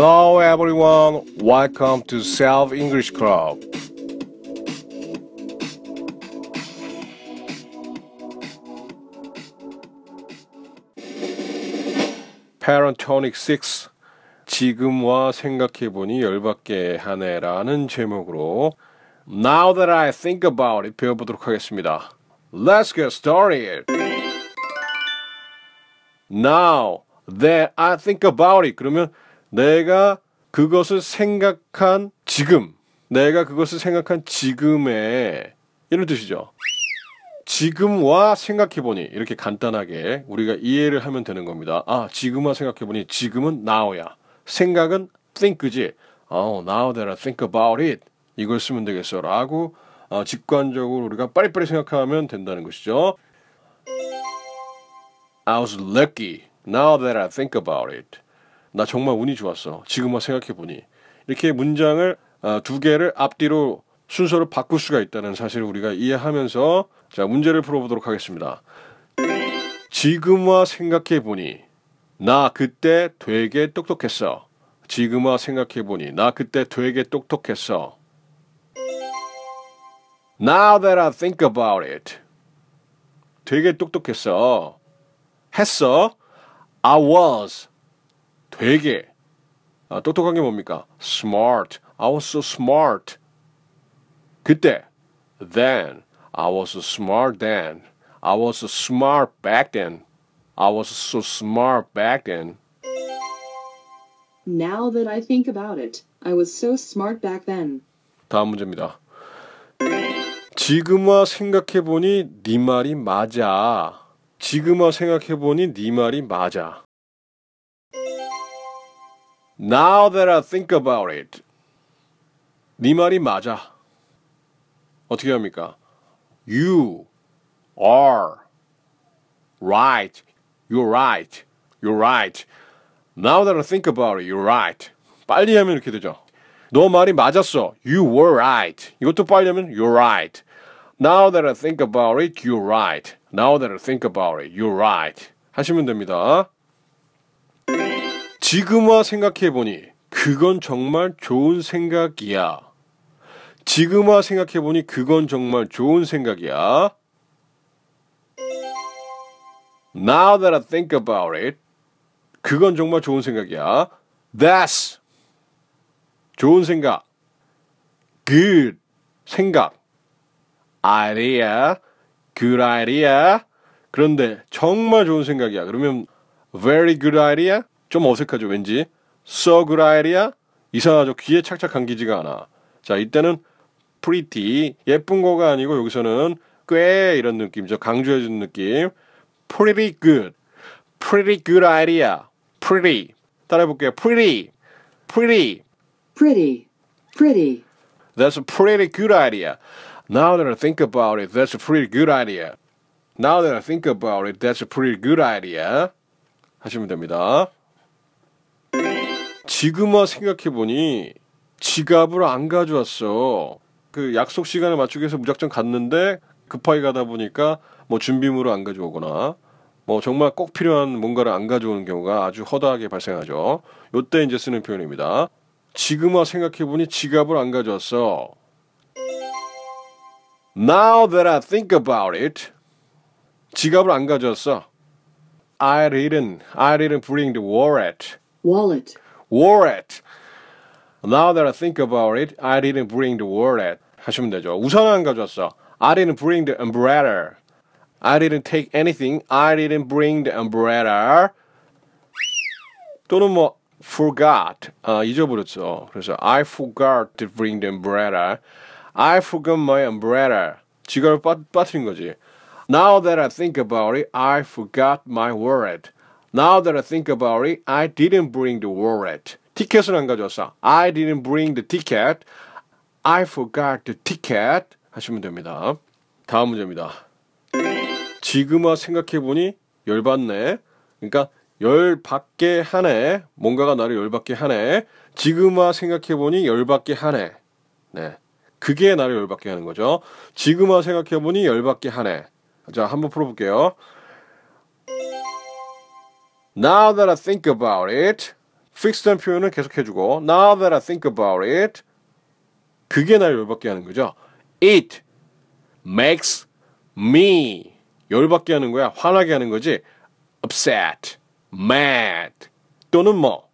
Hello everyone, welcome to Self English Club. Parentonic 6 지금와 생각해보니 열받게 하네라는 제목으로 Now that I think about it 배워보도록 하겠습니다. Let's get started. Now that I think about it 그러면 내가 그것을 생각한 지금 내가 그것을 생각한 지금의 이런 뜻이죠. 지금와 생각해보니 이렇게 간단하게 우리가 이해를 하면 되는 겁니다. 아 지금와 생각해보니 지금은 now야. 생각은 think지. Oh, now that I think about it 이걸 쓰면 되겠어 라고 어, 직관적으로 우리가 빨리빨리 생각하면 된다는 것이죠. I was lucky now that I think about it. 나 정말 운이 좋았어. 지금만 생각해 보니. 이렇게 문장을 어, 두 개를 앞뒤로 순서를 바꿀 수가 있다는 사실을 우리가 이해하면서 자 문제를 풀어보도록 하겠습니다. 지금 와 생각해 보니 나 그때 되게 똑똑했어. 지금 와 생각해 보니 나 그때 되게 똑똑했어. Now that I think about it. 되게 똑똑했어. 했어. I was. 되게. 아, 똑똑한 게 뭡니까? Smart. I was so smart. 그때. Then. I was so smart then. I was so smart back then. I was so smart back then. Now that I think about it, I was so smart back then. 다음 문제입니다. 지금와 생각해 보니 네 말이 맞아. 지금와 생각해 보니 네 말이 맞아. Now that I think about it. 네 말이 맞아. 어떻게 합니까? You are right. You're right. You're right. Now that I think about it, you're right. 빨리 하면 이렇게 되죠. 너 말이 맞았어. You were right. 이것도 빨리 하면 you're right. Now that I think about it, you're right. Now that I think about it, you're right. 하시면 됩니다. 지금와 생각해보니 그건 정말 좋은 생각이야. 지금와 생각해보니 그건 정말 좋은 생각이야. Now that I think about it, 그건 정말 좋은 생각이야. That's 좋은 생각. Good 생각. Idea, good idea. 그런데 정말 좋은 생각이야. 그러면 very good idea? 좀 어색하죠, 왠지. So good idea? 이상하죠. 귀에 착착 감기지가 않아. 자, 이때는 pretty 예쁜 거가 아니고 여기서는 꽤 이런 느낌이죠. 강조해 주는 느낌. pretty good. pretty good idea. pretty. 따라해 볼게요. pretty. pretty. Pretty, pretty. That's a pretty good idea. Now that I think about it, that's a pretty good idea. Now that I think about it, that's a pretty good idea. 하시면 됩니다. 지금와 생각해보니 지갑을 안 가져왔어. 그 약속 시간을 맞추기 위해서 무작정 갔는데 급하게 가다 보니까 뭐 준비물을 안 가져오거나 뭐 정말 꼭 필요한 뭔가를 안 가져오는 경우가 아주 허다하게 발생하죠. 요때 이제 쓰는 표현입니다. 지금와 생각해보니 지갑을 안 가져왔어. Now that I think about it, 지갑을 안 가져왔어. I didn't, I didn't bring the wallet. Wallet, wallet. Now that I think about it, I didn't bring the wallet. 하시면 되죠. 우산 안 가져왔어. I didn't bring the umbrella. I didn't take anything. I didn't bring the umbrella. 또는 뭐 forgot 아, 잊어버렸죠. 그래서 I forgot to bring the umbrella. I forgot my umbrella. 지갑을 빠, 빠뜨린 거지. Now that I think about it, I forgot my wallet. Now that I think about it, I didn't bring the wallet. 티켓을 안 가져왔어. I didn't bring the ticket. I forgot the ticket. 하시면 됩니다. 다음 문제입니다. 지금와 생각해보니 열받네. 그러니까 열받게 하네. 뭔가가 나를 열받게 하네. 지금와 생각해보니 열받게 하네. 네. 그게 나를 열받게 하는 거죠. 지금와 생각해보니 열받게 하네. 자, 한번 풀어볼게요. Now that I think about it, fixed한 표현은 계속 해주고 now that I think about it 그게 날 열받게 하는 거죠. It makes me 열받게 하는 거야. 화나게 하는 거지. upset, mad 또는 뭐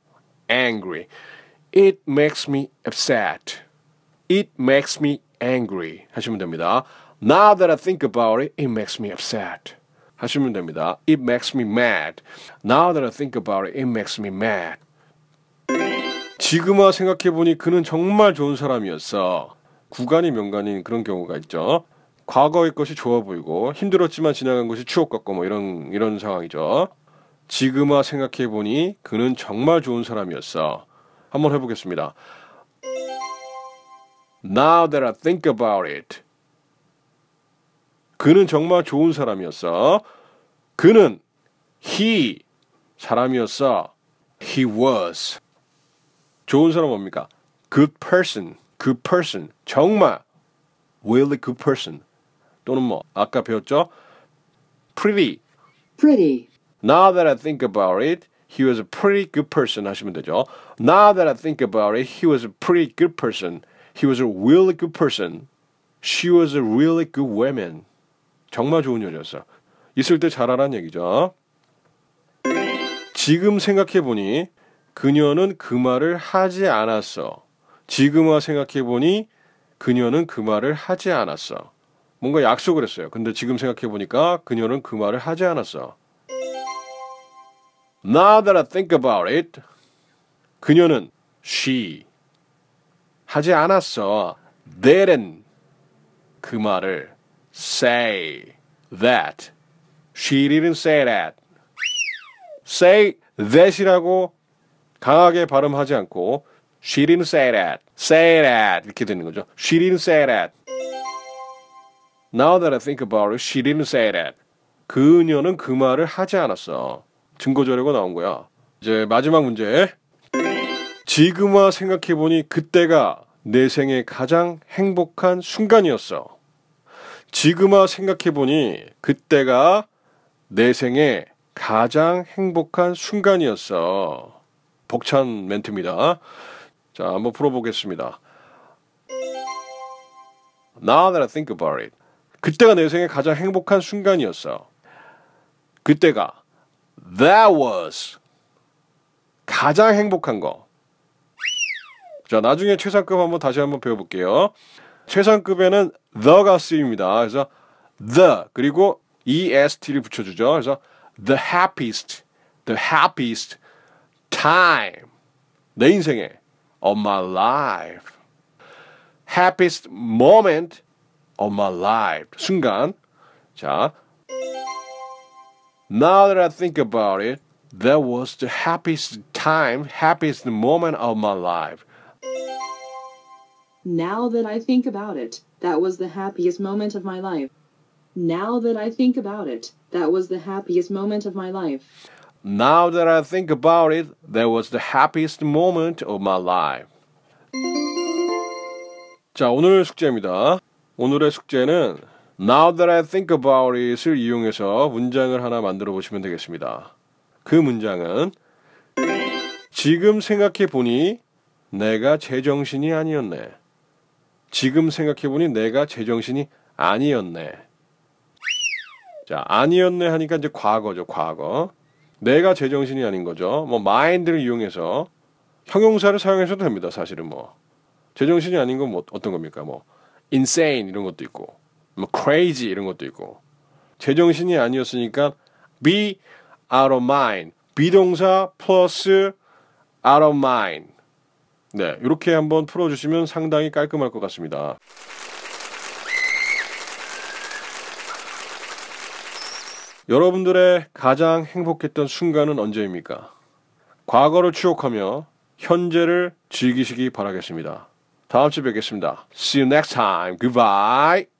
angry. It makes me upset. It makes me angry 하시면 됩니다. Now that I think about it, it makes me upset. 하시면 됩니다. It makes me mad. Now that I think about it, it makes me mad. 지금와 생각해보니 그는 정말 좋은 사람이었어. 구간이 명간인 그런 경우가 있죠. 과거의 것이 좋아 보이고 힘들었지만 지나간 것이 추억 같고 뭐 이런 이런 상황이죠. 지금와 생각해 보니 그는 정말 좋은 사람이었어. 한번 해보겠습니다. Now that I think about it. 그는 정말 좋은 사람이었어. 그는 he 사람이었어. He was. 좋은 사람 뭡니까? Good person. Good person. 정말 really good person. 또는 뭐 아까 배웠죠? Pretty. Pretty. Now that I think about it, he was a pretty good person 하시면 되죠. Now that I think about it, he was a pretty good person. He was a really good person. She was a really good woman. 정말 좋은 여자였어. 있을 때 잘하란 얘기죠. 지금 생각해보니 그녀는 그 말을 하지 않았어. 지금와 생각해보니 그녀는 그 말을 하지 않았어. 뭔가 약속을 했어요. 근데 지금 생각해보니까 그녀는 그 말을 하지 않았어. Now that I think about it, 그녀는 she 하지 않았어. didn't 그 말을 say that. She didn't say that. say that이라고 강하게 발음하지 않고 she didn't say that. say that 이렇게 되는 거죠. she didn't say that. Now that I think about it, she didn't say that. 그녀는 그 말을 하지 않았어. 증거 자료가 나온 거야. 이제 마지막 문제. 지금 와 생각해보니 그때가 내 생의 가장 행복한 순간이었어. 지금와 생각해보니 그때가 내 생의 가장 행복한 순간이었어. 벅찬 멘트입니다. 자, 한번 풀어보겠습니다. Now that I think about it. 그때가 내 생의 가장 행복한 순간이었어. 그때가 that was 가장 행복한 거. 자, 나중에 최상급 한번 다시 한번 배워볼게요. 최상급에는 the가 쓰입니다. 그래서 the 그리고 est를 붙여주죠. 그래서 the happiest, the happiest time 내 인생에 of my life, happiest moment of my life 순간. 자, now that I think about it, that was the happiest time, happiest moment of my life. Now that I think about it, that was the happiest moment of my life. Now that I think about it, that was the happiest moment of my life. Now that I think about it, that was the happiest moment of my life. 자, 오늘 숙제입니다. 오늘의 숙제는 Now that I think about it을 이용해서 문장을 하나 만들어 보시면 되겠습니다. 그 문장은 지금 생각해 보니 내가 제정신이 아니었네. 지금 생각해 보니 내가 제정신이 아니었네. 자, 아니었네 하니까 이제 과거죠, 과거. 내가 제정신이 아닌 거죠. 뭐 mind를 이용해서 형용사를 사용해서도 됩니다. 사실은 뭐 제정신이 아닌 건 뭐 어떤 겁니까? 뭐 insane 이런 것도 있고 뭐 crazy 이런 것도 있고 제정신이 아니었으니까 be out of mind 비동사 플러스 out of mind 네 이렇게 한번 풀어주시면 상당히 깔끔할 것 같습니다. 여러분들의 가장 행복했던 순간은 언제입니까? 과거를 추억하며 현재를 즐기시기 바라겠습니다. 다음 주에 뵙겠습니다. See you next time. Goodbye.